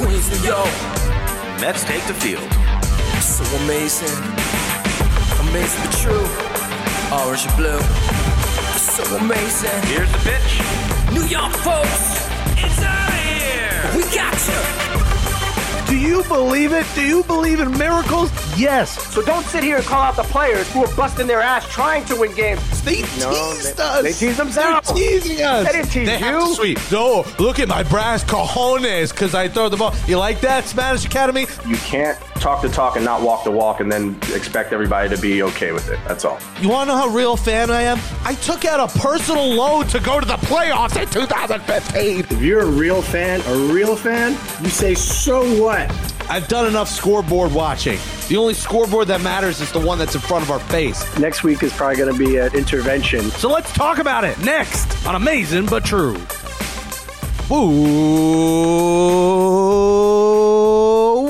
Queens, New York. Mets take the field. So amazing. Amazing but true. Orange and blue. So amazing. Here's the pitch. New York folks. It's out of here. We got you. Do you believe it? Do you believe in miracles? Yes. So don't sit here and call out the players who are busting their ass trying to win games. They No, teased they- us. they teased themselves. They're teasing us. They didn't tease They have to sweep. No, look at my brass cojones because I throw the ball. You like that, Spanish Academy? You can't talk the talk and not walk the walk and then expect everybody to be okay with it. That's all. You want to know how real fan I am? I took out a personal loan to go to the playoffs in 2015. If you're a real fan, a real fan, you say, so what? I've done enough scoreboard watching. The only scoreboard that matters is the one that's in front of our face. Next week is probably going to be an intervention. So let's talk about it next on Amazing But True. Ooh,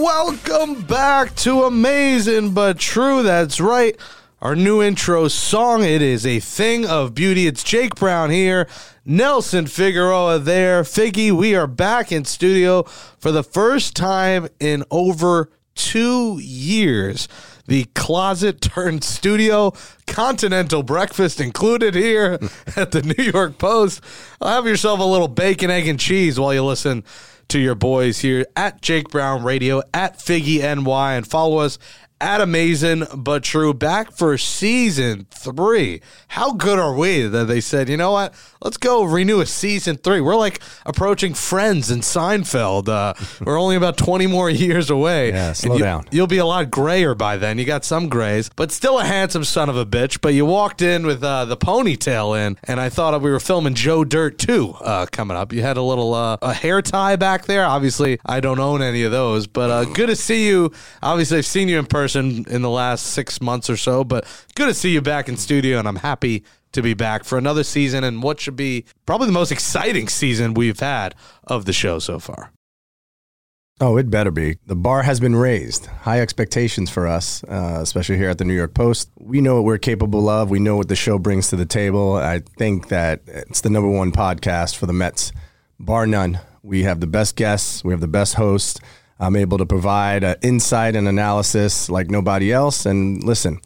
welcome back to Amazing But True. That's right. Our new intro song. It is a thing of beauty. It's Jake Brown here, Nelson Figueroa there. Figgy, we are back in studio for the first time in over two years. The closet turned studio, continental breakfast included here at the New York Post. Have yourself a little bacon, egg, and cheese while you listen to your boys here at Jake Brown Radio, at Figgy NY, and follow us at Amazing But True. Back for season three. How good are we that they said, you know what? Let's go renew a season three. We're like approaching Friends and Seinfeld. Uh, we're only about 20 more years away. Yeah, slow you- down. You'll be a lot grayer by then. You got some grays, but still a handsome son of a bitch. But you walked in with uh, the ponytail in, and I thought we were filming Joe Dirt 2 uh, coming up. You had a little uh, a hair tie back there. Obviously, I don't own any of those, but uh, good to see you. Obviously, I've seen you in person in the last six months or so, but good to see you back in studio, and I'm happy to be back for another season and what should be probably the most exciting season we've had of the show so far. Oh, it better be. The bar has been raised. High expectations for us, uh, especially here at the New York Post. We know what we're capable of. We know what the show brings to the table. I think that it's the number one podcast for the Mets, bar none. We have the best guests. We have the best host. I'm able to provide uh, insight and analysis like nobody else. And listen,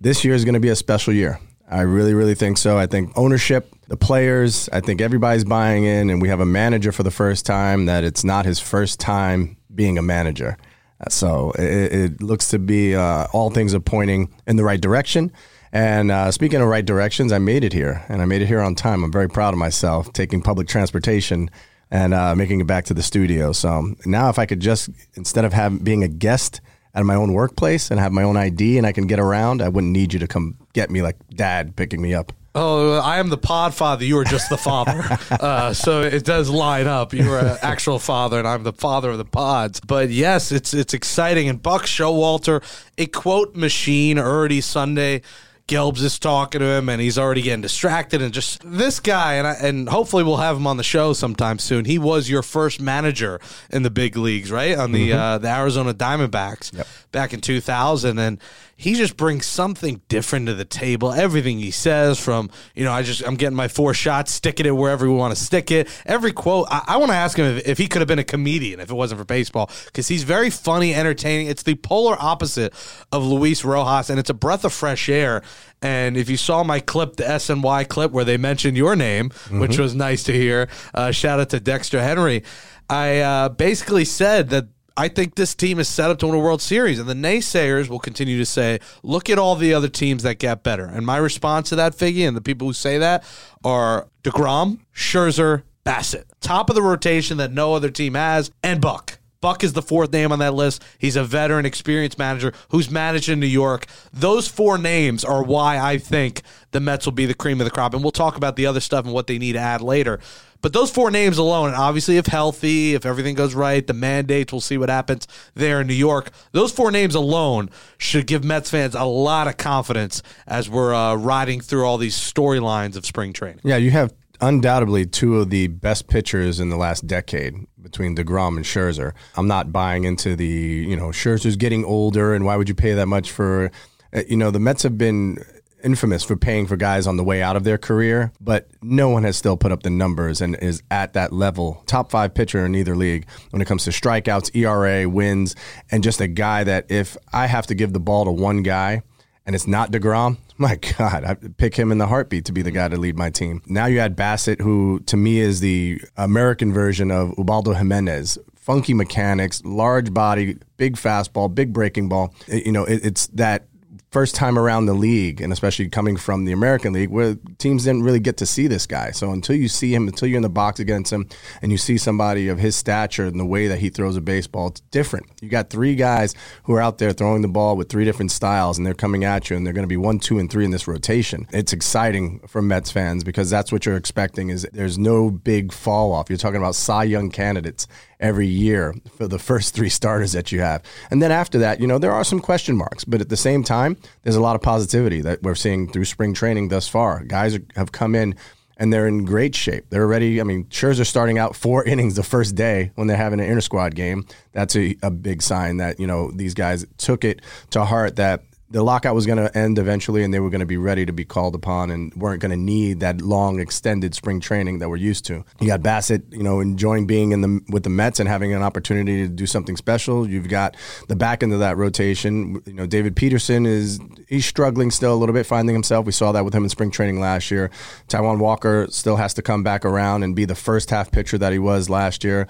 this year is going to be a special year. I really, really think so. I think ownership, the players, I think everybody's buying in, and we have a manager for the first time that it's not his first time being a manager. Uh, So it, it looks to be uh, all things are pointing in the right direction. And uh, speaking of right directions, I made it here, and I made it here on time. I'm very proud of myself taking public transportation and uh, making it back to the studio. So now, if I could just instead of having being a guest at my own workplace and have my own ID and I can get around, I wouldn't need you to come get me like dad picking me up. Oh, I am the pod father. You are just the father. uh, so it does line up. You are an actual father, and I'm the father of the pods. But yes, it's it's exciting. And Buck Showalter, a quote machine, already Sunday. Gelbs is talking to him, and he's already getting distracted. And just this guy, and I, and hopefully we'll have him on the show sometime soon. He was your first manager in the big leagues, right? On the uh, the Arizona Diamondbacks back in 2000, and he just brings something different to the table. Everything he says, from you know, I just I'm getting my four shots, sticking it wherever we want to stick it. Every quote, I, I want to ask him if, if he could have been a comedian if it wasn't for baseball, because he's very funny, entertaining. It's the polar opposite of Luis Rojas, and it's a breath of fresh air. And if you saw my clip, the SNY clip where they mentioned your name, which was nice to hear, uh, shout out to Dexter Henry. I uh, basically said that I think this team is set up to win a World Series. And the naysayers will continue to say, look at all the other teams that get better. And my response to that, Figgy, and the people who say that are DeGrom, Scherzer, Bassitt. Top of the rotation that no other team has, and Buck. Buck is the fourth name on that list. He's a veteran, experienced manager who's managed in New York. Those four names are why I think the Mets will be the cream of the crop. And we'll talk about the other stuff and what they need to add later. But those four names alone, obviously, if healthy, if everything goes right, the mandates, we'll see what happens there in New York. Those four names alone should give Mets fans a lot of confidence as we're uh, riding through all these storylines of spring training. Yeah, you have undoubtedly two of the best pitchers in the last decade between DeGrom and Scherzer. I'm not buying into the, you know, Scherzer's getting older and why would you pay that much for, uh, you know, the Mets have been infamous for paying for guys on the way out of their career, but no one has still put up the numbers and is at that level. Top five pitcher in either league when it comes to strikeouts, ERA, wins, and just a guy that if I have to give the ball to one guy and it's not DeGrom, my God, I pick him in the heartbeat to be the guy to lead my team. Now you add Bassitt, who to me is the American version of Ubaldo Jimenez. Funky mechanics, large body, big fastball, big breaking ball. You know, it, it's that first time around the league, and especially coming from the American League, where teams didn't really get to see this guy. So until you see him, until you're in the box against him, and you see somebody of his stature and the way that he throws a baseball, it's different. You got three guys who are out there throwing the ball with three different styles, and they're coming at you, and they're going to be one, two, and three in this rotation. It's exciting for Mets fans because that's what you're expecting. Is there's no big fall off. You're talking about Cy Young candidates every year for the first three starters that you have. And then after that, you know, there are some question marks, but at the same time, there's a lot of positivity that we're seeing through spring training thus far. Guys have come in and they're in great shape. They're ready. I mean, Scherzer starting out four innings the first day when they're having an inter squad game. That's a, a big sign that, you know, these guys took it to heart that the lockout was going to end eventually and they were going to be ready to be called upon and weren't going to need that long extended spring training that we're used to. You got Bassitt, you know, enjoying being in the with the Mets and having an opportunity to do something special. You've got the back end of that rotation. You know, David Peterson is he's struggling still a little bit finding himself. We saw that with him in spring training last year. Taijuan Walker still has to come back around and be the first half pitcher that he was last year.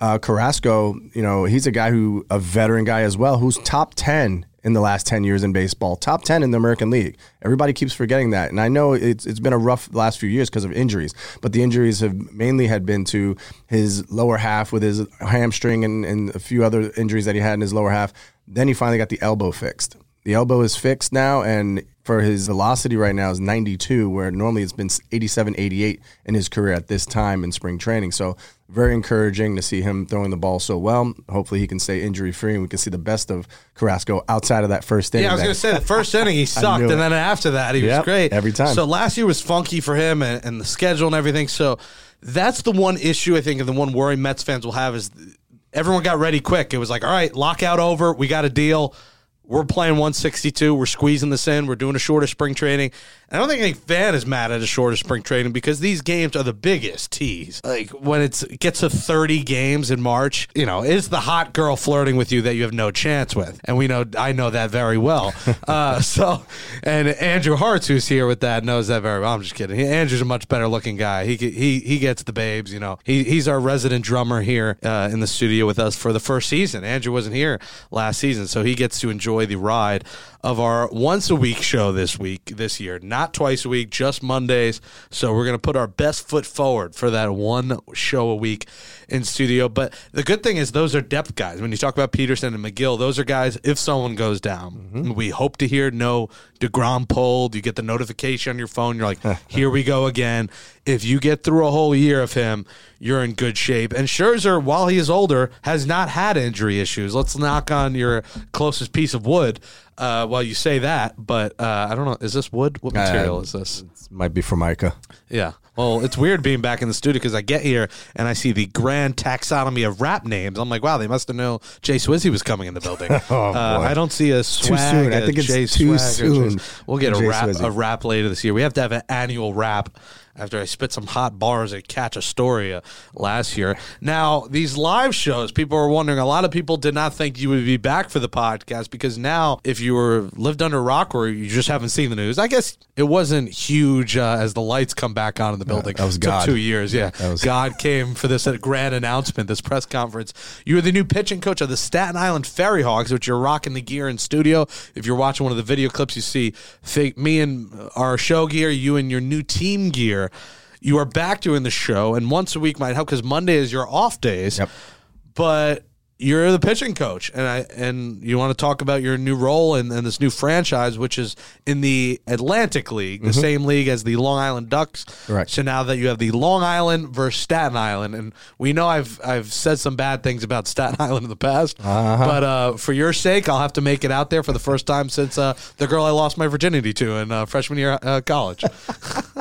Uh, Carrasco, you know, he's a guy who, a veteran guy as well, who's top 10 in the last 10 years in baseball, top 10 in the American League. Everybody keeps forgetting that. And I know it's, it's been a rough last few years because of injuries, but the injuries have mainly had been to his lower half with his hamstring and, and a few other injuries that he had in his lower half. Then he finally got the elbow fixed. The elbow is fixed now, and for his velocity right now is 92, where normally it's been 87, 88 in his career at this time in spring training. So very encouraging to see him throwing the ball so well. Hopefully he can stay injury free, and we can see the best of Carrasco outside of that first inning. Yeah, I was going to say the first inning he sucked, and then after that he was great every time. So last year was funky for him and, and the schedule and everything. So that's the one issue I think, and the one worry Mets fans will have is everyone got ready quick. It was like, all right, lockout over, we got a deal. We're playing 162. We're squeezing this in. We're doing a shorter spring training. And I don't think any fan is mad at a shorter spring training because these games are the biggest tease. Like when it's, it gets to 30 games in March, you know, it's the hot girl flirting with you that you have no chance with. And we know, I know that very well. uh, so, and Andrew Hartz, who's here with that, knows that very well. I'm just kidding. He, Andrew's a much better looking guy. He he he gets the babes. You know, he he's our resident drummer here uh, in the studio with us for the first season. Andrew wasn't here last season, so he gets to enjoy the ride of our once a week show this week this year, not twice a week, just Mondays. So we're gonna put our best foot forward for that one show a week in studio. But the good thing is those are depth guys. When you talk about Peterson and Megill, those are guys. If someone goes down, we hope to hear no Degrom pulled. You get the notification on your phone. You're like, here we go again. If you get through a whole year of him, you're in good shape. And Scherzer, while he is older, has not had injury issues. Let's knock on your closest piece of wood uh, while you say that. But uh, I don't know. Is this wood? What material Uh, is this? It might be Formica. Yeah. Well, it's weird being back in the studio because I get here and I see the grand taxonomy of rap names. I'm like, wow, they must have known Jay Swizzy was coming in the building. uh, I don't see a swag. soon. I think it's Jay too swag soon We'll get a rap, Swizzy. a rap later this year. We have to have an annual rap after I spit some hot bars at Catch Astoria last year. Now, these live shows, people are wondering, a lot of people did not think you would be back for the podcast because now, if you were lived under a rock or you just haven't seen the news, I guess it wasn't huge uh, as the lights come back on in the building. that was God. two years, yeah. That was- God came for this uh, grand announcement, this press conference. You are the new pitching coach of the Staten Island Ferry Hawks, which you're rocking the gear in studio. If you're watching one of the video clips, you see me and our show gear, you and your new team gear. You are back doing the show, and once a week might help because Monday is your off days. Yep. But you're the pitching coach, and I and you want to talk about your new role in, in this new franchise, which is in the Atlantic League, the same league as the Long Island Ducks. Correct. So now that you have the Long Island versus Staten Island, and we know I've I've said some bad things about Staten Island in the past, but uh, for your sake, I'll have to make it out there for the first time since uh, the girl I lost my virginity to in uh, freshman year uh, college.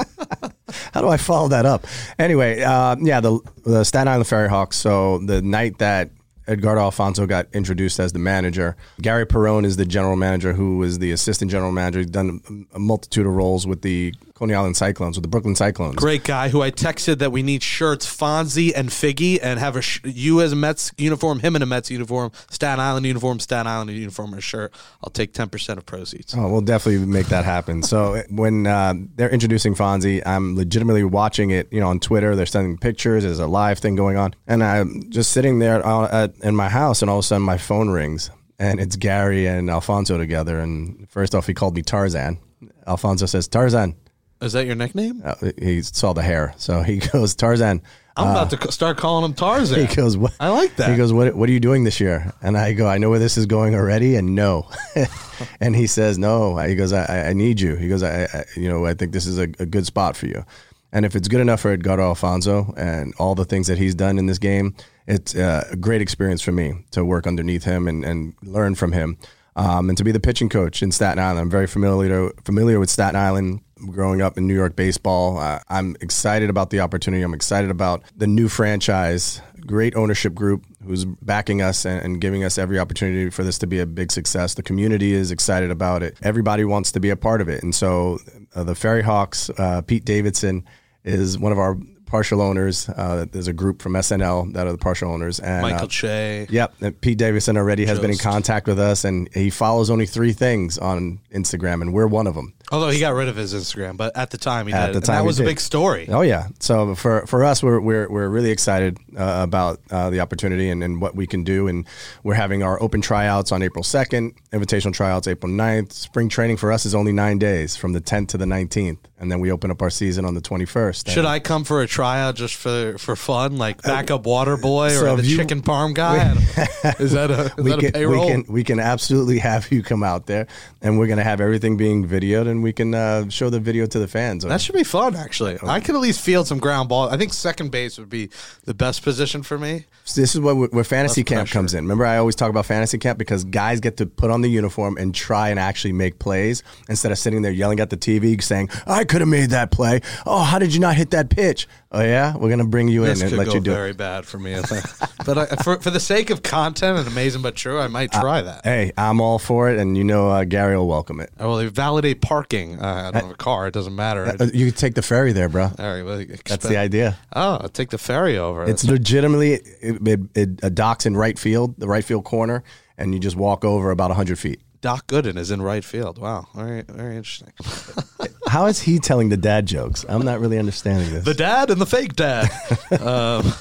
How do I follow that up? Anyway, uh, yeah, the, the Staten Island Ferry Hawks. So the night that Edgardo Alfonzo got introduced as the manager. Gary Perone is the general manager, who was the assistant general manager. He's done a multitude of roles with the Coney Island Cyclones, with the Brooklyn Cyclones. Great guy who I texted that we need shirts, Fonzie and Figgy, and have a sh- you as a Mets uniform, him in a Mets uniform, Staten Island uniform, Staten Island uniform, or shirt. I'll take ten percent of proceeds. Oh, we'll definitely make that happen. So when uh, they're introducing Fonzie, I'm legitimately watching it. You know, on Twitter, they're sending pictures. There's a live thing going on, and I'm just sitting there uh, at, in my house, and all of a sudden my phone rings, and it's Gary and Alfonzo together. And first off, he called me Tarzan. Alfonzo says Tarzan. Is that your nickname? Uh, he saw the hair, so he goes Tarzan. I'm about to start calling him Tarzan. He goes, what? I like that. He goes, what, what are you doing this year? And I go, I know where this is going already, and no. and he says, no. He goes, I, I- I need you. He goes, I, I, you know, I think this is a, a good spot for you. And if it's good enough for Edgardo Alfonzo and all the things that he's done in this game, it's uh, a great experience for me to work underneath him and, and learn from him. Um, and to be the pitching coach in Staten Island, I'm very familiar familiar with Staten Island. Growing up in New York baseball, uh, I'm excited about the opportunity. I'm excited about the new franchise, great ownership group who's backing us and, and giving us every opportunity for this to be a big success. The community is excited about it. Everybody wants to be a part of it, and so uh, the Ferry Hawks, uh, Pete Davidson is one of our partial owners. Uh, there's a group from SNL that are the partial owners, and Michael uh, Che. Yep, and Pete Davidson already has been in contact with us, and he follows only three things on Instagram, and we're one of them. Although he got rid of his Instagram, but at the time he At did. the And that was a big story. Oh yeah. So for for us, we're we're, we're really excited uh, about uh, the opportunity and, and what we can do, and we're having our open tryouts on April second, invitational tryouts April 9th. Spring training for us is only nine days, from the 10th to the 19th, and then we open up our season on the 21st. Should I come for a tryout just for for fun, like backup water boy so or the you- chicken parm guy? is that a is we that a can, payroll? we can we can absolutely have you come out there, and we're gonna have everything being videoed, and we can uh, show the video to the fans. That should be fun, actually. I could at least field some ground ball. I think second base would be the best position for me. This is what where fantasy Less camp pressure. comes in. Remember, I always talk about fantasy camp because guys get to put on the uniform and try and actually make plays instead of sitting there yelling at the TV saying, "I could have made that play." Oh, how did you not hit that pitch? Oh yeah, we're gonna bring you This in and could let you do it. very it. bad for me, I think. but I, for for the sake of content and amazing but true, I might try that. Hey, I'm all for it, and you know uh, Gary will welcome it. Oh, well, they validate parking. Uh, I don't have a car; it doesn't matter. Uh, you can take the ferry there, bro. All right, well, That's the idea. Oh, I'll take the ferry over. It's legitimately it, it, it, a docks in right field, the right field corner, and you just walk over about hundred feet. Doc Gooden is in right field. Wow, very very interesting. How is he telling the dad jokes? I'm not really understanding this. the dad and the fake dad. um,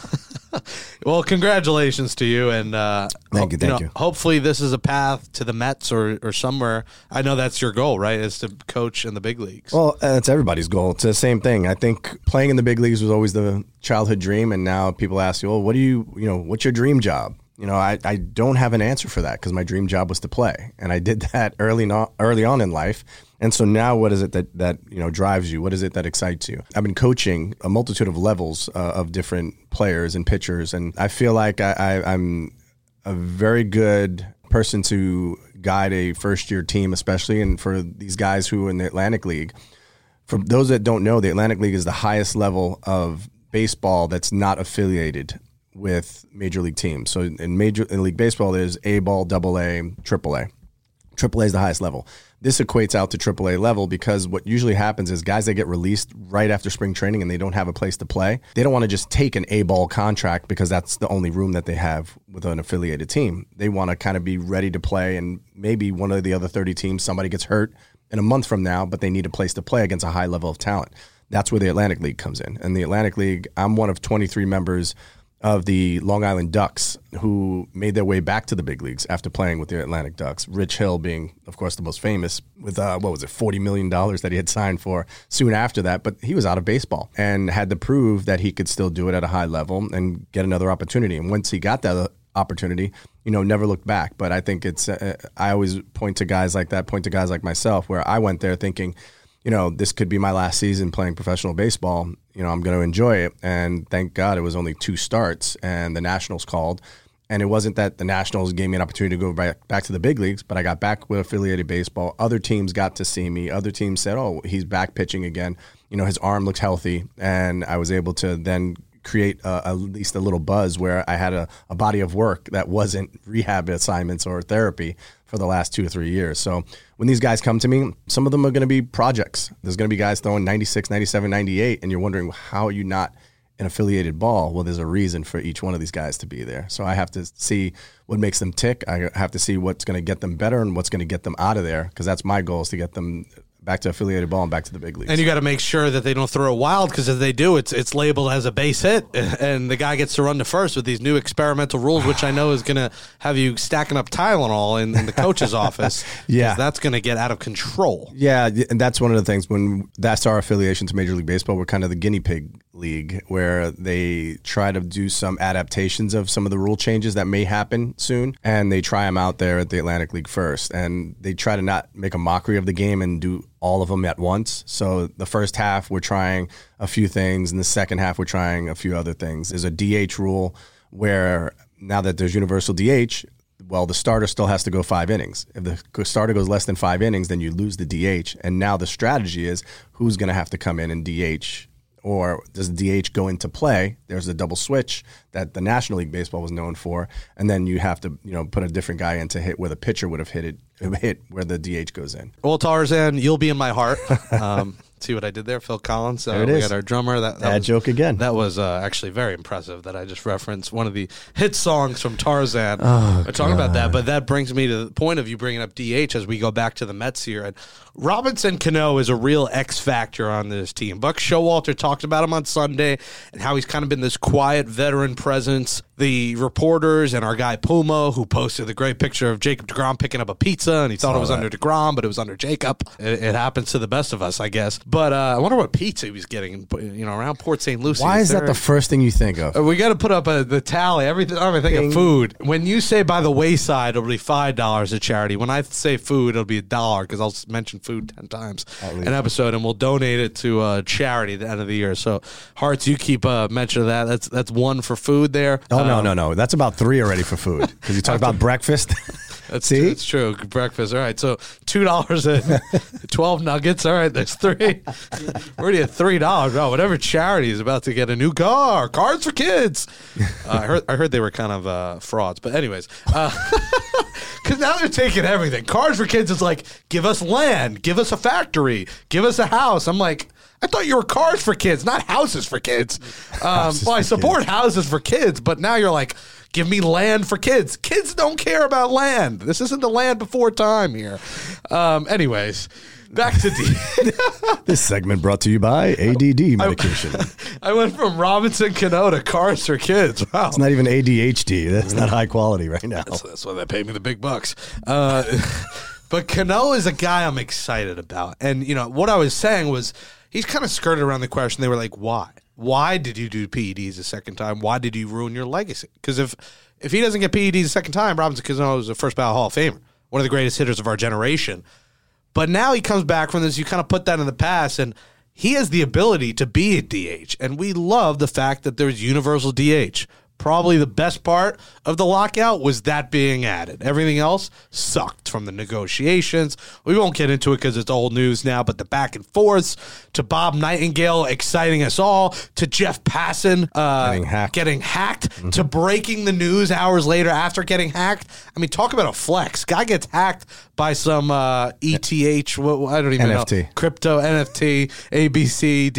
well, congratulations to you, and uh, Thank you, thank you. Hopefully, this is a path to the Mets or or somewhere. I know that's your goal, right? Is to coach in the big leagues. Well, that's everybody's goal. It's the same thing. I think playing in the big leagues was always the childhood dream, and now people ask you, "Well, what do you, you know, what's your dream job?" You know, I, I don't have an answer for that because my dream job was to play, and I did that early no, early on in life. And so now, what is it that that you know drives you? What is it that excites you? I've been coaching a multitude of levels uh, of different players and pitchers, and I feel like I, I, I'm a very good person to guide a first year team, especially and for these guys who are in the Atlantic League. For those that don't know, the Atlantic League is the highest level of baseball that's not affiliated with major league teams. So in major in league baseball, there's A ball, double A, triple A. Triple A is the highest level. This equates out to triple A level because what usually happens is guys that get released right after spring training and they don't have a place to play, they don't want to just take an A ball contract because that's the only room that they have with an affiliated team. They want to kind of be ready to play and maybe one of the other 30 teams, somebody gets hurt in a month from now, but they need a place to play against a high level of talent. That's where the Atlantic League comes in. And the Atlantic League, I'm one of 23 members of the Long Island Ducks who made their way back to the big leagues after playing with the Atlantic Ducks. Rich Hill being, of course, the most famous with uh, what was it, forty million dollars that he had signed for soon after that. But he was out of baseball and had to prove that he could still do it at a high level and get another opportunity. And once he got that opportunity, you know, never looked back. But I think it's uh, I always point to guys like that, point to guys like myself, where I went there thinking you know, this could be my last season playing professional baseball. You know, I'm going to enjoy it. And thank God it was only two starts and the Nationals called. And it wasn't that the Nationals gave me an opportunity to go back, back to the big leagues, but I got back with affiliated baseball. Other teams got to see me. Other teams said, oh, he's back pitching again. You know, his arm looks healthy. And I was able to then create at least a little buzz where I had a, a body of work that wasn't rehab assignments or therapy for the last two or three years. So when these guys come to me, some of them are going to be projects. There's going to be guys throwing 96, 97, 98, and you're wondering how are you not an affiliated ball? Well, there's a reason for each one of these guys to be there. So I have to see what makes them tick. I have to see what's going to get them better and what's going to get them out of there because that's my goal is to get them back to affiliated ball and back to the big leagues. And you got to make sure that they don't throw it wild because if they do, it's it's labeled as a base hit, and the guy gets to run to first with these new experimental rules, which I know is going to have you stacking up Tylenol in, in the coach's office. Yeah. that's going to get out of control. Yeah, and that's one of the things when that's our affiliation to Major League Baseball. We're kind of the guinea pig league where they try to do some adaptations of some of the rule changes that may happen soon, and they try them out there at the Atlantic League first, and they try to not make a mockery of the game and do all of them at once. So the first half we're trying a few things, and the second half we're trying a few other things. There's a DH rule where now that there's universal DH, well, the starter still has to go five innings. If the starter goes less than five innings, then you lose the DH. And now the strategy is who's going to have to come in and DH, or does the DH go into play? There's a double switch that the National League Baseball was known for, and then you have to, you know, put a different guy in to hit where the pitcher would have hit it, hit where the DH goes in. Well, Tarzan, you'll be in my heart. Um, see what I did there, Phil Collins. Uh, There it we is. got our drummer. That, that Bad was, joke again. That was uh, actually very impressive. That I just referenced one of the hit songs from Tarzan. Oh, We're talking about that, but that brings me to the point of you bringing up DH as we go back to the Mets here. And Robinson Cano is a real X factor on this team. Buck Showalter talked about him on Sunday and how he's kind of been this quiet veteran presence. The reporters and our guy Puma, who posted the great picture of Jacob Degrom picking up a pizza, and he thought it was under Degrom, but it was under Jacob. It, it happens to the best of us, I guess. But uh, I wonder what pizza he was getting, you know, around Port St. Lucie. Why is that there- the first thing you think of? uh, we got to put up a, the tally. Everything. I think of food. When you say by the wayside, it'll be five dollars to charity. When I say food, it'll be a dollar because I'll s- mention food ten times an episode, and we'll donate it to uh, charity at the end of the year. So, Hartz, you keep uh, mention of that. That's that's one for food there. Oh no Um, no no! That's about three already for food because you talk about breakfast. That's See? It's true. Breakfast. All right. So two dollars and twelve nuggets. All right. There's three. We're already at three dollars. Oh, whatever charity is about to get a new car. Cars for kids. Uh, I heard. I heard they were kind of uh, frauds. But anyways, because now they're taking everything. Cars for kids is like, give us land, give us a factory, give us a house. I'm like. I thought you were cars for kids, not houses for kids. Um, well, I support houses for kids, but now you're like, give me land for kids. Kids don't care about land. This isn't the land before time here. Um, anyways, back to D. this segment brought to you by ADD medication. I went from Robinson Cano to cars for kids. Wow. It's not even ADHD. That's not high quality right now. That's, that's why they pay me the big bucks. Uh, but Cano is a guy I'm excited about. And, you know, what I was saying was he's kind of skirted around the question. They were like, why? Why did you do PEDs a second time? Why did you ruin your legacy? Because if, if he doesn't get PEDs a second time, Robinson Cano is a first ballot Hall of Famer, one of the greatest hitters of our generation. But now he comes back from this. You kind of put that in the past, and he has the ability to be a DH. And we love the fact that there's universal DH. Probably the best part of the lockout was that being added. Everything else sucked from the negotiations. We won't get into it because it's old news now, but the back and forths to Bob Nightingale exciting us all, to Jeff Passan uh, Getting hacked. getting hacked, to breaking the news hours later after getting hacked. I mean, talk about a flex. Guy gets hacked by some uh, ETH, what, I don't even know. NFT. Crypto, NFT, ABC,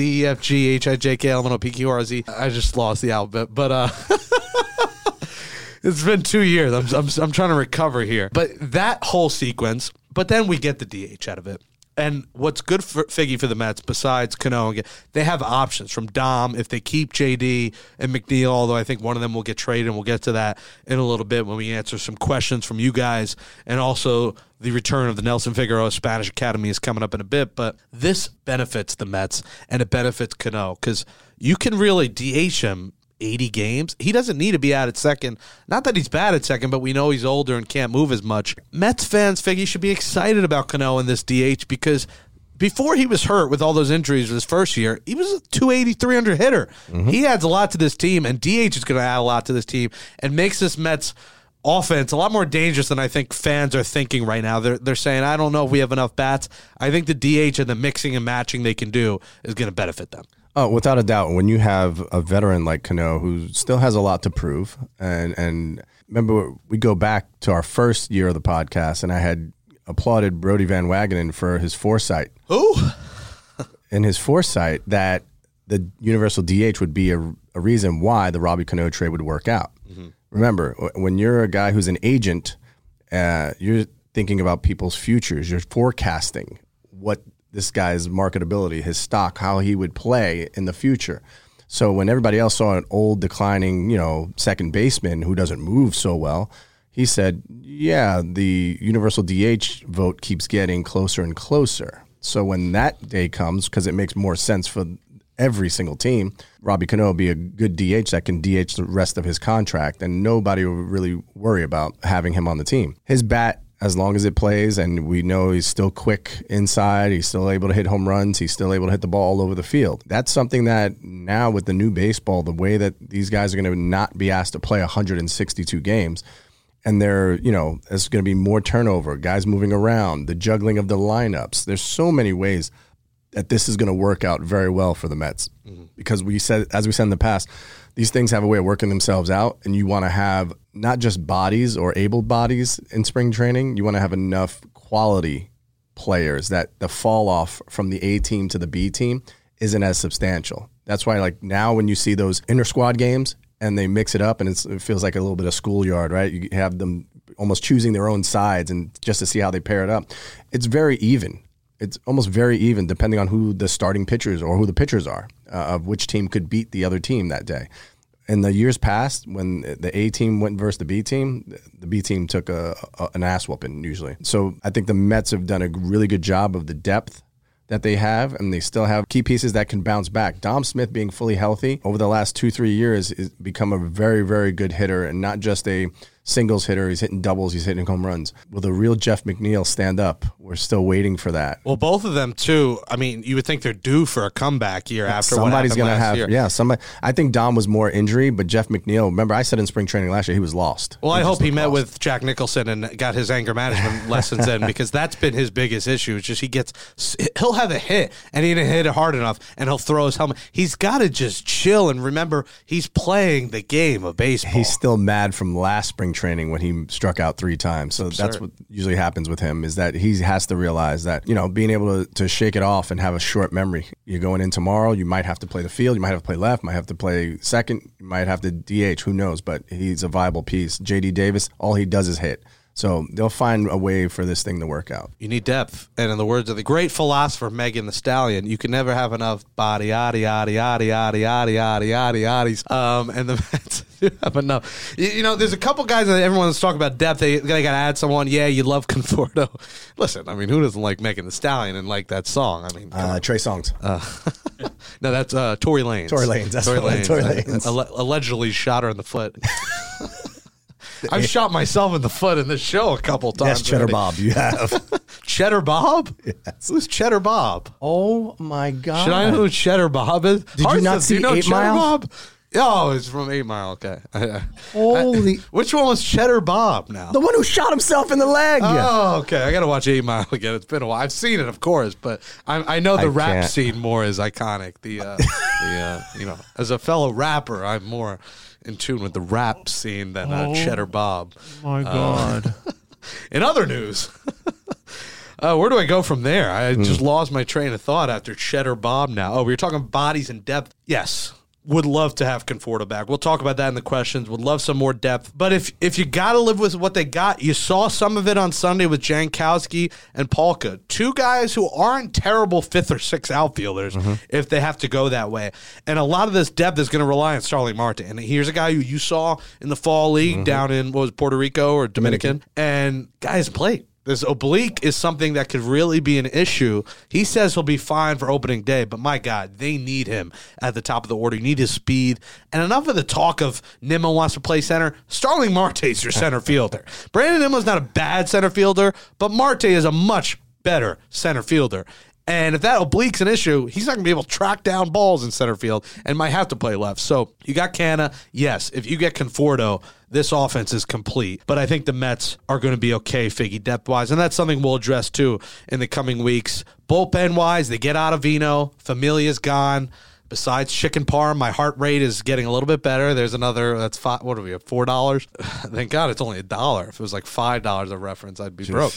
I just lost the alphabet, but uh, it's been two years. I'm, I'm, I'm trying to recover here. But that whole sequence, but then we get the DH out of it. And what's good for Figgy for the Mets, besides Cano, they have options from Dom if they keep JD and McNeil. Although I think one of them will get traded, and we'll get to that in a little bit when we answer some questions from you guys, and also the return of the Nelson Figueroa Spanish Academy is coming up in a bit. But this benefits the Mets and it benefits Cano because you can really DH him 80 games. He doesn't need to be out at second. Not that he's bad at second, but we know he's older and can't move as much. Mets fans figure should be excited about Cano in this DH because before he was hurt with all those injuries his first year, he was a 280, 300 hitter. Mm-hmm. He adds a lot to this team, and DH is going to add a lot to this team and makes this Mets offense a lot more dangerous than I think fans are thinking right now. They're, they're saying, I don't know if we have enough bats. I think the DH and the mixing and matching they can do is going to benefit them. Oh, without a doubt, when you have a veteran like Cano who still has a lot to prove, and and remember we go back to our first year of the podcast, and I had applauded Brodie Van Wagenen for his foresight. Who? in his foresight that the universal DH would be a, a reason why the Robbie Cano trade would work out. Remember, when you're a guy who's an agent, uh, you're thinking about people's futures. You're forecasting what this guy's marketability, his stock, how he would play in the future. So when everybody else saw an old, declining, you know, second baseman who doesn't move so well, he said, "Yeah, the universal DH vote keeps getting closer and closer." So when that day comes, because it makes more sense for every single team, Robbie Cano will be a good DH that can DH the rest of his contract, and nobody will really worry about having him on the team. His bat, as long as it plays, and we know he's still quick inside, he's still able to hit home runs, he's still able to hit the ball all over the field. That's something that now with the new baseball, the way that these guys are going to not be asked to play 162 games, and there, you know, there's going to be more turnover, guys moving around, the juggling of the lineups. There's so many ways that this is going to work out very well for the Mets mm-hmm. because we said, as we said in the past, these things have a way of working themselves out, and you want to have not just bodies or able bodies in spring training. You want to have enough quality players that the fall off from the A team to the B team isn't as substantial. That's why, like now, when you see those inter squad games and they mix it up, and it's, it feels like a little bit of schoolyard, right? You have them almost choosing their own sides and just to see how they pair it up. It's very even. It's almost very even, depending on who the starting pitchers or who the pitchers are, uh, of which team could beat the other team that day. In the years past, when the A team went versus the B team, the B team took a, a an ass whooping usually. So I think the Mets have done a really good job of the depth that they have, and they still have key pieces that can bounce back. Dom Smith being fully healthy over the last two three years has become a very very good hitter, and not just a singles hitter. He's hitting doubles. He's hitting home runs. Will the real Jeff McNeil stand up? We're still waiting for that. Well, both of them too. I mean, you would think they're due for a comeback year after Somebody's gonna have year. yeah. Somebody. I think Dom was more injury, but Jeff McNeil. Remember, I said in spring training last year he was lost. Well, I hope he met lost. with Jack Nicholson and got his anger management lessons in because that's been his biggest issue. It's just he gets he'll have a hit and he didn't hit it hard enough and he'll throw his helmet. He's got to just chill and remember he's playing the game of baseball. He's still mad from last spring training when he struck out three times. So that's what usually happens with him is that he has to realize that, you know, being able to, to shake it off and have a short memory. You're going in tomorrow, you might have to play the field, you might have to play left, might have to play second, you might have to DH, who knows, but he's a viable piece. JD Davis, all he does is hit. So they'll find a way for this thing to work out. You need depth. And in the words of the great philosopher Megan the Stallion, you can never have enough body, yaddy, yaddy, yaddy, yaddy, yaddy, yaddy, yaddy, yaddies. Um, and the Mets do have enough. You, you know, there's a couple guys that everyone's talking about depth. They, they got to add someone. Yeah, you love Conforto. Listen, I mean, who doesn't like Megan the Stallion and like that song? I mean, Uh, Trey Songz. no, that's uh, Tory Lanez. Tory Lanez, that's Tory Lanez. Tory Uh, Lanez. alle- allegedly shot her in the foot. I've shot myself in the foot in this show a couple times. Yes, Cheddar already. Bob, you have. Cheddar Bob? Who's Cheddar Bob? oh my God. Should I know who Cheddar Bob is? Did you not do you see know Eight Cheddar Mile? Bob? Oh, it's from Eight Mile. Okay. Holy. Which one was Cheddar Bob now? the one who shot himself in the leg. Oh, okay. I got to watch Eight Mile again. It's been a while. I've seen it, of course, but I, I know the I rap can't. scene more is iconic. The, uh, the uh, you know, as a fellow rapper, I'm more in tune with the rap scene than uh, Cheddar Bob. my God. In other news, uh, where do I go from there? I Hmm. just lost my train of thought after Cheddar Bob now. Oh, we were talking bodies and depth. Yes. Would love to have Conforto back. We'll talk about that in the questions. Would love some more depth. But if if you got to live with what they got, you saw some of it on Sunday with Jankowski and Polka. Two guys who aren't terrible fifth or sixth outfielders mm-hmm. if they have to go that way. And a lot of this depth is going to rely on Starling Marte. And here's a guy who you saw in the fall league mm-hmm. down in, what was Puerto Rico or Dominican? And guys played. This oblique is something that could really be an issue. He says he'll be fine for opening day, but my God, they need him at the top of the order. You need his speed. And enough of the talk of Nimmo wants to play center. Starling Marte's your center fielder. Brandon Nimmo's not a bad center fielder, but Marte is a much better center fielder. And if that oblique's an issue, he's not going to be able to track down balls in center field and might have to play left. So you got Canha. Yes, if you get Conforto, this offense is complete. But I think the Mets are going to be okay, Figgy, depth wise. And that's something we'll address too in the coming weeks. Bullpen wise, they get Ottavino. Familia's gone. Besides chicken parm, my heart rate is getting a little bit better. There's another that's five. What are we at? Four dollars. Thank God it's only a dollar. If it was like five dollars a reference, I'd be broke.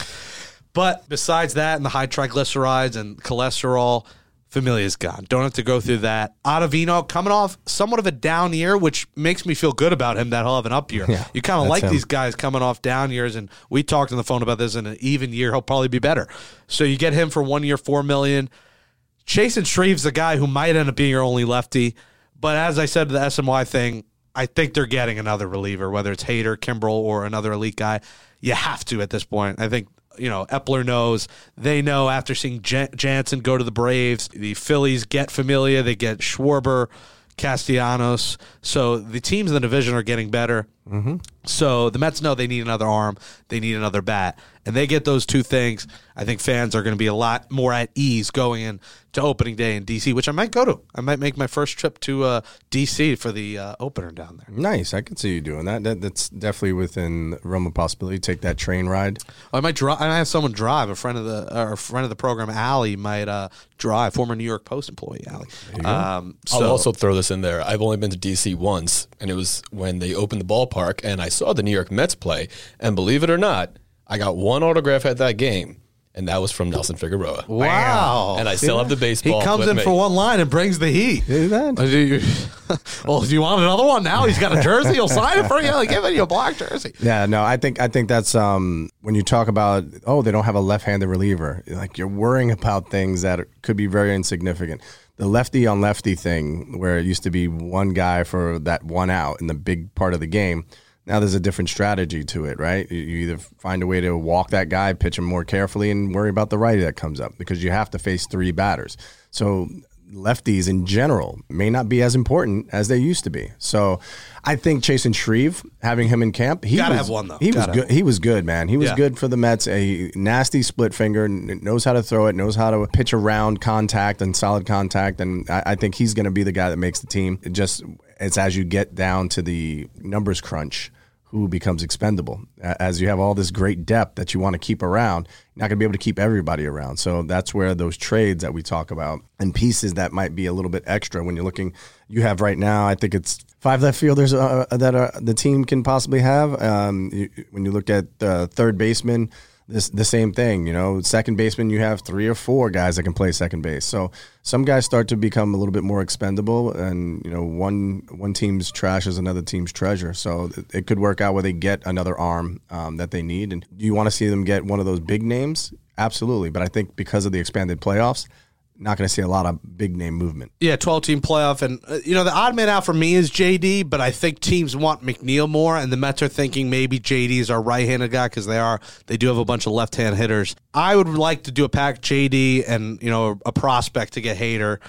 But besides that, and the high triglycerides and cholesterol, Familia's gone. Don't have to go through that. Ottavino coming off somewhat of a down year, which makes me feel good about him that he'll have an up year. Yeah, you kind of like him. these guys coming off down years, and we talked on the phone about this. In an even year, he'll probably be better. So you get him for one year, four million. And Shreve's the guy who might end up being your only lefty. But as I said, to the SNY thing, I think they're getting another reliever, whether it's Hader, Kimbrel, or another elite guy. You have to at this point. I think, you know, Eppler knows. They know after seeing Jan- Jansen go to the Braves, the Phillies get Familia, they get Schwarber, Castellanos. So the teams in the division are getting better. Mm-hmm. So the Mets know they need another arm, they need another bat, and they get those two things. I think fans are going to be a lot more at ease going in to opening day in DC, which I might go to. I might make my first trip to uh, DC for the uh, opener down there. Nice. I can see you doing that. that that's definitely within the realm of possibility. Take that train ride. I might drive. I might have someone drive. A friend of the or a friend of the program, Allie, might uh, drive. Former New York Post employee, Allie. Um, so I'll also throw this in there. I've only been to DC once, and it was when they opened the ballpark, and I saw the New York Mets play. And believe it or not, I got one autograph at that game, and that was from Nelson Figueroa. wow, And I still have the baseball. he comes with in me. for one line and brings the heat. Do that? Do you- well, do you want another one now? He's got a jersey. He'll sign it for you. Like, give it you a black jersey. Yeah, no, I think I think that's um when you talk about oh they don't have a left-handed reliever, like you're worrying about things that are- could be very insignificant. The lefty on lefty thing, where it used to be one guy for that one out in the big part of the game, now there's a different strategy to it, right? You- either find a way to walk that guy, pitch him more carefully, and worry about the righty that comes up because you have to face three batters. So lefties in general may not be as important as they used to be. So I think Chasen Shreve, having him in camp, he Gotta was, have one, though. He was Gotta have good. He was good, man. He was Yeah. good for the Mets. A nasty split finger, knows how to throw it, knows how to pitch around contact and solid contact, and I, I think he's going to be the guy that makes the team. It just it's as you get down to the numbers crunch. Who becomes expendable as you have all this great depth that you want to keep around? You're not going to be able to keep everybody around. So that's where those trades that we talk about and pieces that might be a little bit extra when you're looking. You have right now, I think it's five left fielders uh, that are, the team can possibly have. Um, you, when you look at uh, third baseman, this the same thing. You know, second baseman, you have three or four guys that can play second base. So some guys start to become a little bit more expendable, and you know, one one team's trash is another team's treasure. So it, could work out where they get another arm um, that they need. And do you want to see them get one of those big names? Absolutely, but I think because of the expanded playoffs, not going to see a lot of big name movement. Yeah, 12 team playoff. And, uh, you know, the odd man out for me is JD, but I think teams want McNeil more, and the Mets are thinking maybe JD is our right handed guy because they are. They do have a bunch of left hand hitters. I would like to do a pack JD and, you know, a prospect to get Hader,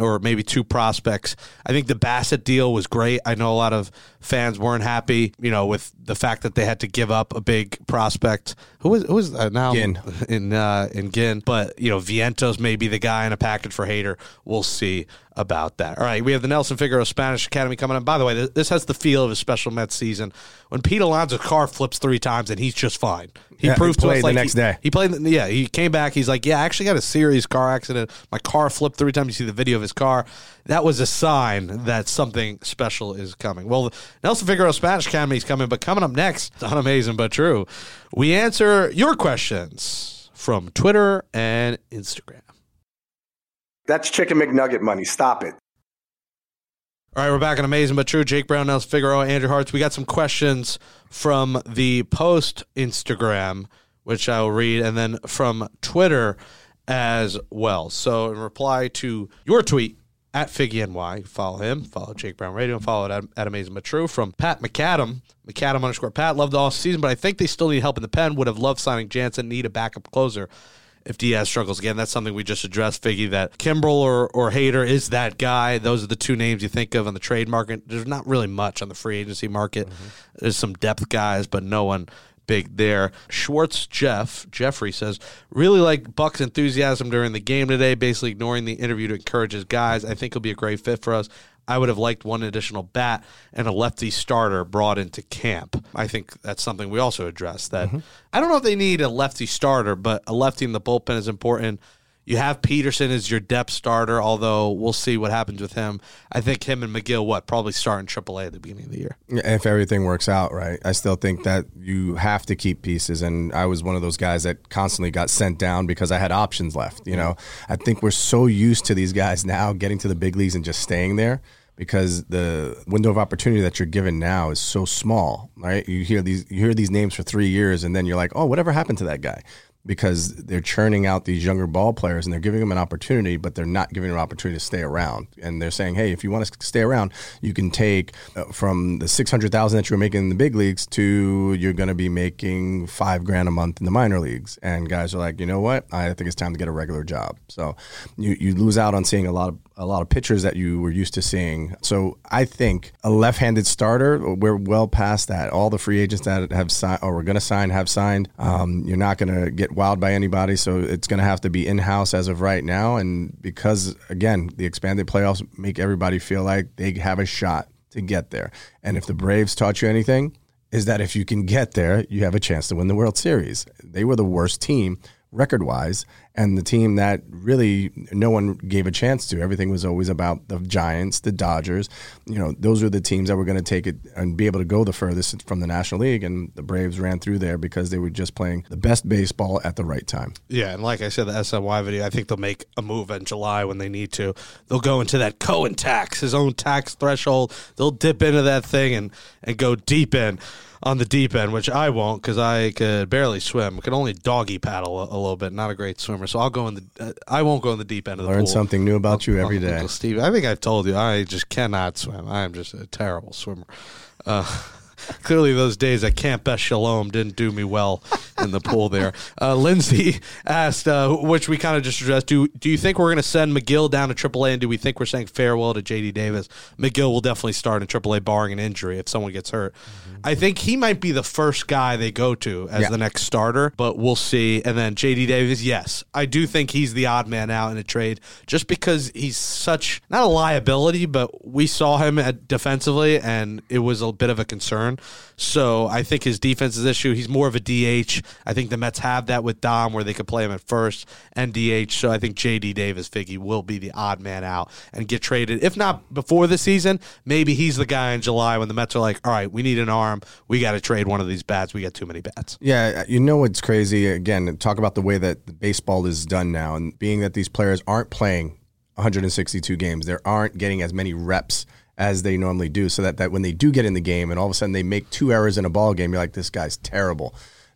or maybe two prospects. I think the Bassitt deal was great. I know a lot of fans weren't happy, you know, with the fact that they had to give up a big prospect. Who was, who was uh, now Ginn. in uh, in Ginn, but you know Vientos may be the guy in a package for Hader. We'll see about that. All right, we have the Nelson Figueroa Spanish Academy coming up. By the way, this has the feel of a special Mets season. When Pete Alonso's car flips three times and he's just fine. He Yeah, proved he to us played the like next he, day. He played. Yeah, he came back. He's like, yeah, I actually got a serious car accident. My car flipped three times. You see the video of his car. That was a sign that something special is coming. Well, Nelson Figueroa Spanish Academy is coming, but coming up next, it's unamazing but true. We answer your questions from Twitter and Instagram. That's chicken McNugget money. Stop it. All right, we're back on Amazing But True. Jake Brown, Nelson Figueroa, Andrew Hartz. We got some questions from the post Instagram, which I will read, and then from Twitter as well. So, in reply to your tweet at FiggyNY, follow him, follow Jake Brown Radio, and follow it at, at Amazing But True. From Pat McAdam, McAdam underscore Pat, loved all season, but I think they still need help in the pen. Would have loved signing Jansen, need a backup closer if Diaz struggles again. That's something we just addressed, Figgy, that Kimbrel or, or Hader is that guy. Those are the two names you think of on the trade market. There's not really much on the free agency market. Mm-hmm. There's some depth guys, but no one big there. Schwartz Jeff, Jeffrey says, really like Buck's enthusiasm during the game today, basically ignoring the interview to encourage his guys. I think he'll be a great fit for us. I would have liked one additional bat and a lefty starter brought into camp. I think that's something we also addressed. That mm-hmm. I don't know if they need a lefty starter, but a lefty in the bullpen is important. You have Peterson as your depth starter, although we'll see what happens with him. I think him and Megill, what, probably start in AAA at the beginning of the year. If everything works out, right? I still think that you have to keep pieces. And I was one of those guys that constantly got sent down because I had options left. You know, I think we're so used to these guys now getting to the big leagues and just staying there because the window of opportunity that you're given now is so small, right? You hear these you hear these names for 3 years and then you're like, "Oh, whatever happened to that guy?" Because they're churning out these younger ball players and they're giving them an opportunity, but they're not giving them an opportunity to stay around. And they're saying, hey, if you want to stay around, you can take uh, from the six hundred thousand that you were making in the big leagues to you're going to be making five grand a month in the minor leagues. And guys are like, you know what? I think it's time to get a regular job. So you you lose out on seeing a lot of a lot of pitchers that you were used to seeing. So I think a left-handed starter, we're well past that. All the free agents that have signed or we're going to sign have signed. Um, you're not going to get wowed by anybody, so it's going to have to be in-house as of right now. And because again, the expanded playoffs make everybody feel like they have a shot to get there. And if the Braves taught you anything, is that if you can get there, you have a chance to win the World Series. They were the worst team record wise, and the team that really no one gave a chance to. Everything was always about the Giants, the Dodgers. You know, those were the teams that were going to take it and be able to go the furthest from the National League. And the Braves ran through there because they were just playing the best baseball at the right time. Yeah, and like I said, the SNY video, I think they'll make a move in July when they need to. They'll go into that Cohen tax, his own tax threshold. They'll dip into that thing and, and go deep in on the deep end, which I won't because I could barely swim. I could only doggy paddle a, a, little bit. Not a great swimmer, so I'll go in the. Uh, I won't go in the deep end of the Learn pool. something new about you every day. Steve, I think I've told you I just cannot swim. I am just a terrible swimmer. Uh, clearly, those days at Camp Best Shalom didn't do me well in the pool there. Uh, Lindsay asked, uh, which we kind of just addressed. Do do you think we're going to send Megill down to AAA, and do we think we're saying farewell to JD Davis? Megill will definitely start in AAA, barring an injury if someone gets hurt. I think he might be the first guy they go to as Yeah. the next starter, but we'll see. And then JD Davis, yes, I do think he's the odd man out in a trade just because he's such not a liability, but we saw him at defensively and it was a bit of a concern. So I think his defense is issue. He's more of a DH. I think the Mets have that with Dom where they could play him at first and DH. So I think JD Davis Figgy will be the odd man out and get traded. If not before the season, maybe he's the guy in July when the Mets are like, all right, we need an arm. We got to trade one of these bats. We got too many bats. Yeah, you know what's crazy? Again, talk about the way that baseball is done now, and being that these players aren't playing 162 games, they aren't getting as many reps as they normally do. So that, that when they do get in the game, and all of a sudden they make two errors in a ball game, you're like, this guy's terrible.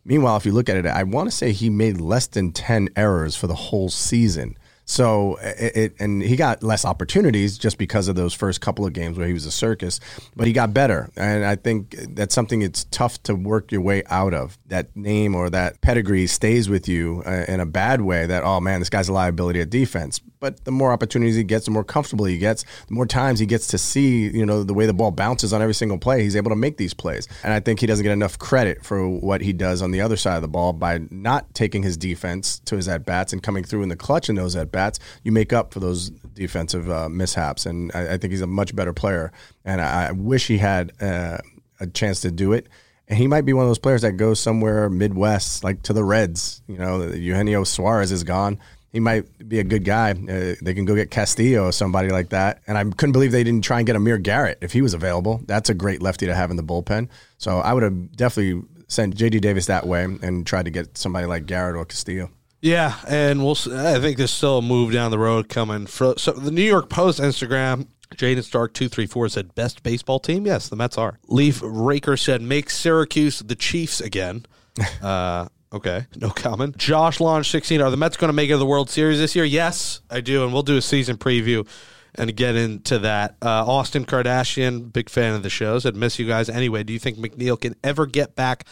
Meanwhile, if you look at it, I want to say he made less than 10 errors for the whole season. So it, it and he got less opportunities just because of those first couple of games where he was a circus, but he got better, and I think that's something it's tough to work your way out of. That name or that pedigree stays with you uh, in a bad way. That oh man, this guy's a liability at defense. But the more opportunities he gets, the more comfortable he gets, the more times he gets to see, you know, the way the ball bounces on every single play, he's able to make these plays. And I think he doesn't get enough credit for what he does on the other side of the ball by not taking his defense to his at bats and coming through in the clutch in those at bats. You make up for those defensive uh, mishaps, and I, I think he's a much better player. And I, I wish he had uh, a chance to do it. And he might be one of those players that goes somewhere Midwest, like to the Reds. You know, Eugenio Suarez is gone he might be a good guy. Uh, they can go get Castillo or somebody like that. And I couldn't believe they didn't try and get Amir Garrett if he was available. That's a great lefty to have in the bullpen. So I would have definitely sent JD Davis that way and tried to get somebody like Garrett or Castillo. Yeah, and we'll. I think there's still a move down the road coming. For, so the New York Post Instagram, Jaden Stark two three four said best baseball team. Yes, the Mets are. Leaf Raker said make Syracuse the Chiefs again. Uh, okay, no comment. Josh Launch sixteen. Are the Mets going to make it to the World Series this year? Yes, I do, and we'll do a season preview and get into that. Uh, Austin Kardashian, big fan of the show, said miss you guys. Anyway, do you think McNeil can ever get back?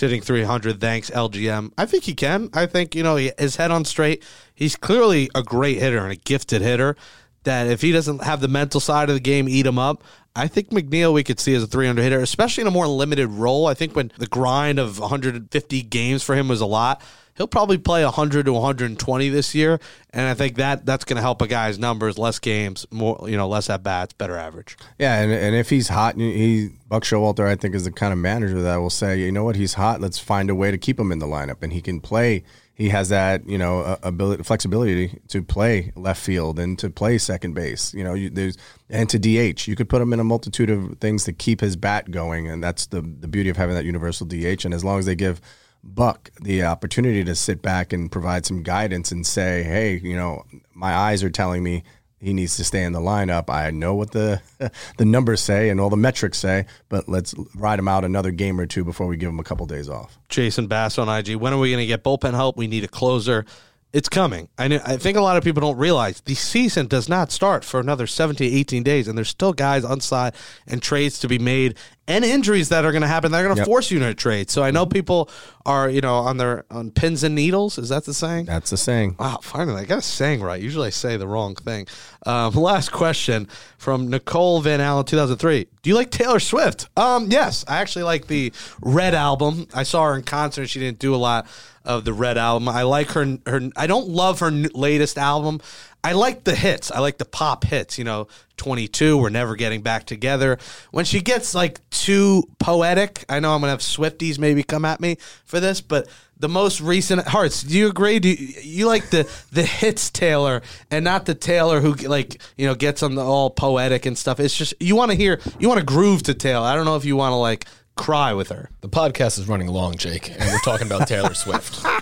Hitting 300. Thanks, LGM. I think he can. I think, you know, he, his head on straight. He's clearly a great hitter and a gifted hitter that if he doesn't have the mental side of the game eat him up, I think McNeil we could see as a 300 hitter, especially in a more limited role. I think when the grind of 150 games for him was a lot, he'll probably play 100 to 120 this year, and I think that that's going to help a guy's numbers, less games, more you know, less at bats, better average. Yeah, and, and if he's hot, he Buck Showalter, I think, is the kind of manager that will say, you know what, he's hot. Let's find a way to keep him in the lineup, and he can play. He has that, you know, ability, flexibility to play left field and to play second base. You know, you, there's and to DH. You could put him in a multitude of things to keep his bat going, and that's the the beauty of having that universal DH. And as long as they give Buck the opportunity to sit back and provide some guidance and say, hey, you know, my eyes are telling me he needs to stay in the lineup. I know what the the numbers say and all the metrics say, but let's ride him out another game or two before we give him a couple days off. Jason Bass on IG. When are we going to get bullpen help? We need a closer. It's coming. I, know, I think a lot of people don't realize the season does not start for another 17, 18 days, and there's still guys on side and trades to be made and injuries that are going to happen. They're going to Yep. force you to trade. So I know people are, you know, on their on pins and needles. Is that the saying? That's the saying. Wow, finally, I got a saying right. Usually I say the wrong thing. Um, last question from Nicole Van Allen, 2003. Do you like Taylor Swift? Um, yes, I actually like the Red album. I saw her in concert. She didn't do a lot of the Red album. I like her. Her. I don't love her latest album. I like the hits. I like the pop hits. You know, 22. We're never getting back together. When she gets like too poetic, I know I'm gonna have Swifties maybe come at me for this, but the most recent hearts. Do you agree? Do you, you like the the hits Taylor and not the Taylor who like you know gets on the all poetic and stuff? It's just you want to hear you want to groove to Taylor. I don't know if you want to like cry with her. The podcast is running long, Jake, and we're talking about Taylor Swift.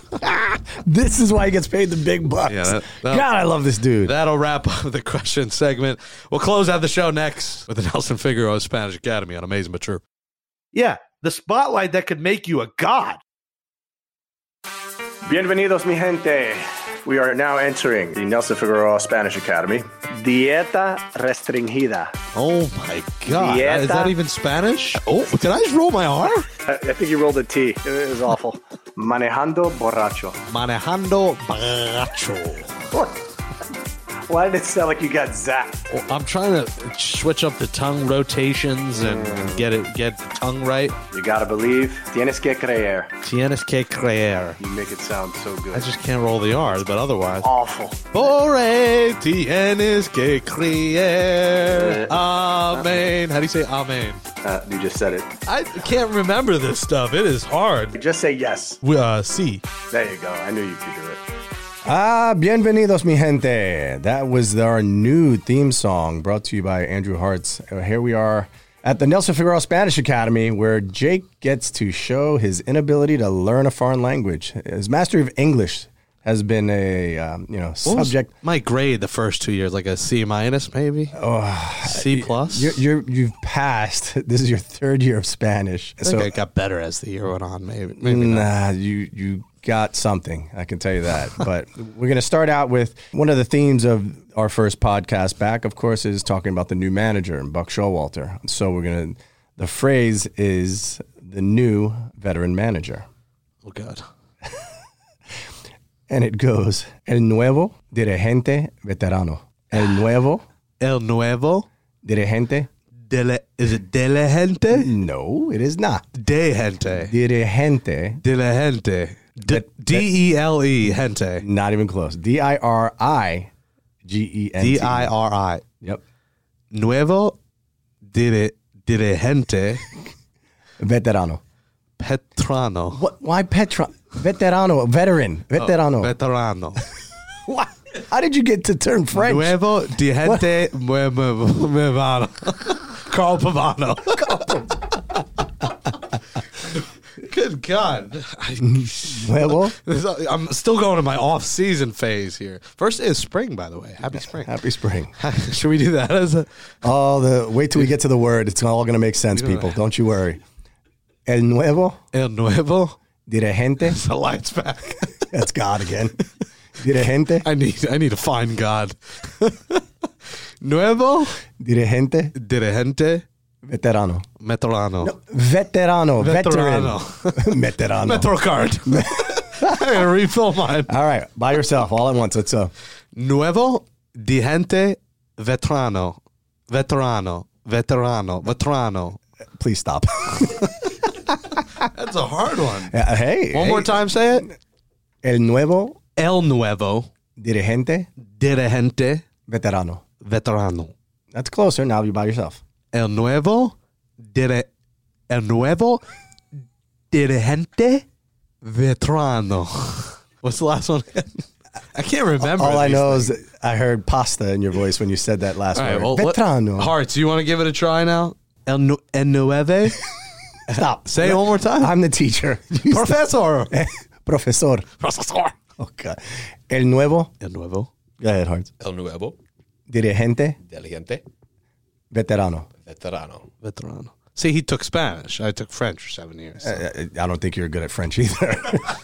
This is why he gets paid the big bucks. Yeah, that- that- God, I love this dude. That'll wrap up the question segment. We'll close out the show next with the Nelson Figueroa Spanish Academy on Amazing but True. Yeah, the spotlight that could make you a god. Bienvenidos, mi gente. We are now entering the Nelson Figueroa Spanish Academy. Dieta restringida. Oh my God! Dieta. Is that even Spanish? Oh, did I just roll my R? I, I think you rolled a T. It was awful. Manejando borracho. Manejando borracho. What? Why did it sound like you got zapped? Well, I'm trying to switch up the tongue rotations and get it get the tongue right. You gotta believe. Tienes que creer. Tienes que creer. You make it sound so good. I just can't roll the R's, but otherwise. awful. Por tienes que creer. Amen. How do you say amen? Uh, you just said it. I can't remember this stuff. It is hard. Just say yes. We, uh, see. There you go. I knew you could do it. Ah, bienvenidos, mi gente. That was our new theme song brought to you by Andrew Hartz. Uh, Here we are at the Nelson Figueroa Spanish Academy, where Jake gets to show his inability to learn a foreign language. His mastery of English has been a um, you know What subject. My grade the first two years, like a C minus, maybe. C plus. You're, you're you've passed. This is your third year of Spanish. I think I got better as the year went on. Maybe. Maybe not. Nah, you you got something. I can tell you that. but we're going to start out with one of the themes of our first podcast back. Of course, is talking about the new manager and Buck Showalter. So we're going to. The phrase is the new veteran manager, Oh God. and it goes el nuevo dirigente veterano. El nuevo El nuevo. dirigente. De la, is it de la gente? No, it is not De gente. dirigente. De la gente. D E L E gente. Not even close. D I R I G E N T. D I R I. Yep. Nuevo dire, dirigente Veterano. Petrano. What? Why Petra? Veterano, veteran, veterano. Veterano. What? How did you get to turn French? Nuevo dirigente mue- mue- muevano. Carl Pavano. God. Nuevo. I'm still going to my off season phase here. First is spring, by the way. Happy spring. Happy spring. Should we do that as a Oh, the wait till we get to the word. It's all going to make sense, people. Don't you worry. El nuevo El Nuevo? dirigente. The lights back. That's God again. Dirigente. I need I need to find God. Nuevo Dirigente. dirigente Veterano. Metrano. Veterano. Veteran. Veterano. Veterano. Metro card. I'm refill mine. All right, by yourself, all at once. Let's uh, Nuevo dirigente veterano. Veterano. Veterano. Veterano. please stop. That's a hard one. Yeah, hey, One hey, more time, say it. El nuevo El nuevo dirigente dirigente veterano. veterano. That's closer. Now you're by yourself. El nuevo dire, El nuevo dirigente veterano. What's the last one? I can't remember. All I know things. is I heard pasta in your voice when you said that last All right, word. well, let- veterano. Hartz, you want to give it a try now? El, nu- el nueve? Stop. Say it one more time. I'm the teacher. You stop. Professor. Profesor. Professor. Okay. El nuevo. El nuevo Go ahead, Hartz. El nuevo Dirigente dirigente veterano. Veterano. veterano. See, he took Spanish. I took French for seven years. so. I, I don't think you're good at French either.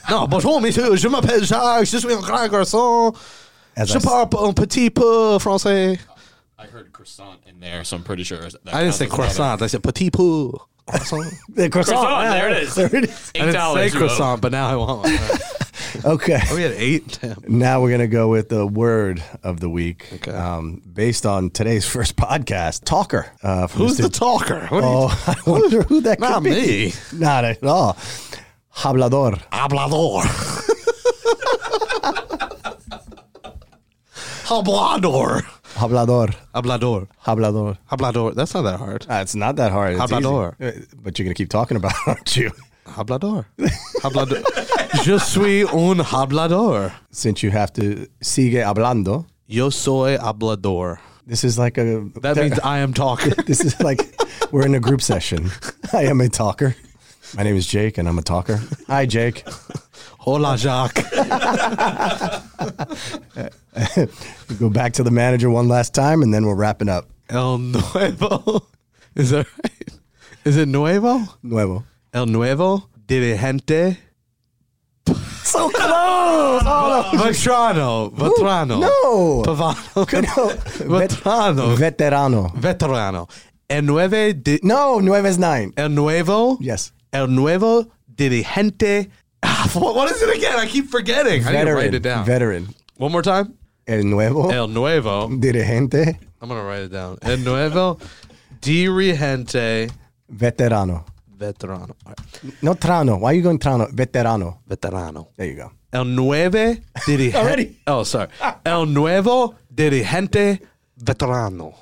non, bonjour, monsieur. Je m'appelle Jacques. Je suis un grand garçon. As Je parle un petit peu français. I heard croissant in there, so I'm pretty sure. That I didn't say croissant. I said petit peu. Croissant. The croissant. Croissant, yeah, there it is. There it is. I didn't say croissant, but now I want one. Okay. Oh, we had eight. Damn. Now we're gonna go with the word of the week, Okay. um, based on today's first podcast. Talker. Uh, Who's Mr. the talker? What Oh, I wonder who that could Not be. me. Not at all. Hablador. Hablador. Hablador. Hablador. Hablador. Hablador. Hablador. That's not that hard. Ah, it's not that hard. It's Hablador. easy. Uh, But you're gonna keep talking about it, aren't you? Hablador. Hablador. Je suis un hablador. Since you have to sigue hablando. Yo soy hablador. This is like a. That means I am talking. This is like we're in a group session. I am a talker. My name is Jake, and I'm a talker. Hi, Jake. Hola, Jacques. Go back to the manager one last time, and then we're wrapping up. El Nuevo. Is that right? Is it Nuevo? Nuevo. El Nuevo dirigente. So close. Oh, Vetrano. Vetrano. no. Pavano. no. Vetrano. Veterano. Veterano. El Nueve. Di- No, nueve is nine. El Nuevo. Yes. El Nuevo dirigente. Ah, what is it again? I keep forgetting. I need to write it down. Veteran. One more time. El nuevo. El Nuevo. dirigente. I'm going to write it down. El Nuevo dirigente Veterano. Veterano. Right. No trano. Why are you going trano? Veterano. Veterano. There you go. El nueve dirigente. Already? Oh, sorry. El nuevo dirigente veterano.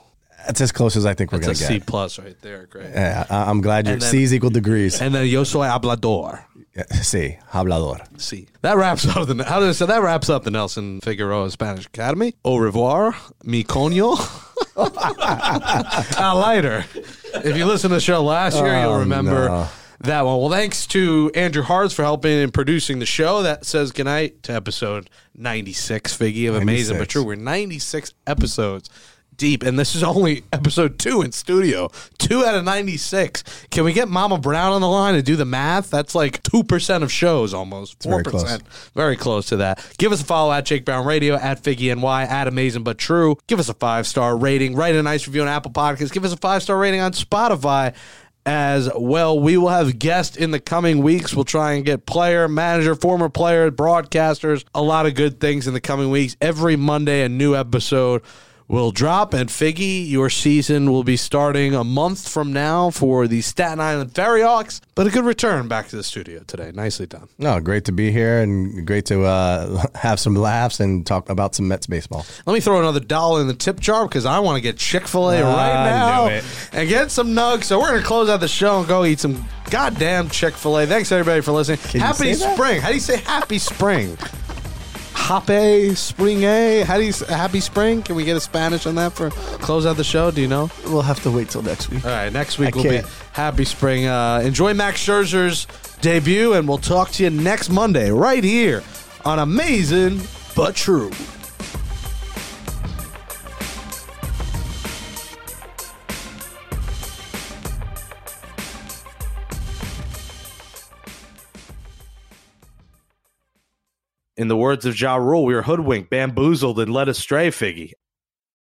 That's as close as I think we're going to get. C plus right there. Great. Yeah, I- I'm glad your And then- C's equal degrees. And then yo soy hablador. Yeah, Sí, hablador. C. That wraps up the how does so that wraps up the Nelson Figueroa Spanish Academy. Au revoir, mi coño. uh, lighter. If you listen to the show last year, you'll Oh, remember no. that one. Well, thanks to Andrew Hartz for helping in producing the show. That says goodnight to episode 96, Figgy of Amazing but True. We're 96 episodes deep, and this is only episode two in studio. Two out of 96. Can we get Mama Brown on the line and do the math? That's like 2% of shows almost. 4%. very close. Very close to that. Give us a follow at Jake Brown Radio, at Figgy NY, at Amazing But True. Give us a five star rating. Write a nice review on Apple Podcasts. Give us a five star rating on Spotify as well. We will have guests in the coming weeks. We'll try and get player, manager, former players, broadcasters, a lot of good things in the coming weeks. Every Monday, a new episode will drop. And Figgy, your season will be starting a month from now for the Staten Island Ferry Hawks. But a good return back to the studio today. Nicely done. No, great to be here and great to uh, have some laughs and talk about some Mets baseball. Let me throw another dollar in the tip jar because I want to get Chick fil A right now and get some nugs. So we're going to close out the show and go eat some goddamn Chick fil A. Thanks, everybody, for listening. you happy that? spring. How do you say happy spring? Happy spring A? How do you happy spring? Can we get a Spanish on that for close out the show? Do you know? We'll have to wait till next week. All right, next week I will be can't. happy spring. Uh, enjoy Max Scherzer's debut, and we'll talk to you next Monday right here on Amazing But True. In the words of Ja Rule, we were hoodwinked, bamboozled, and led astray, Figgy.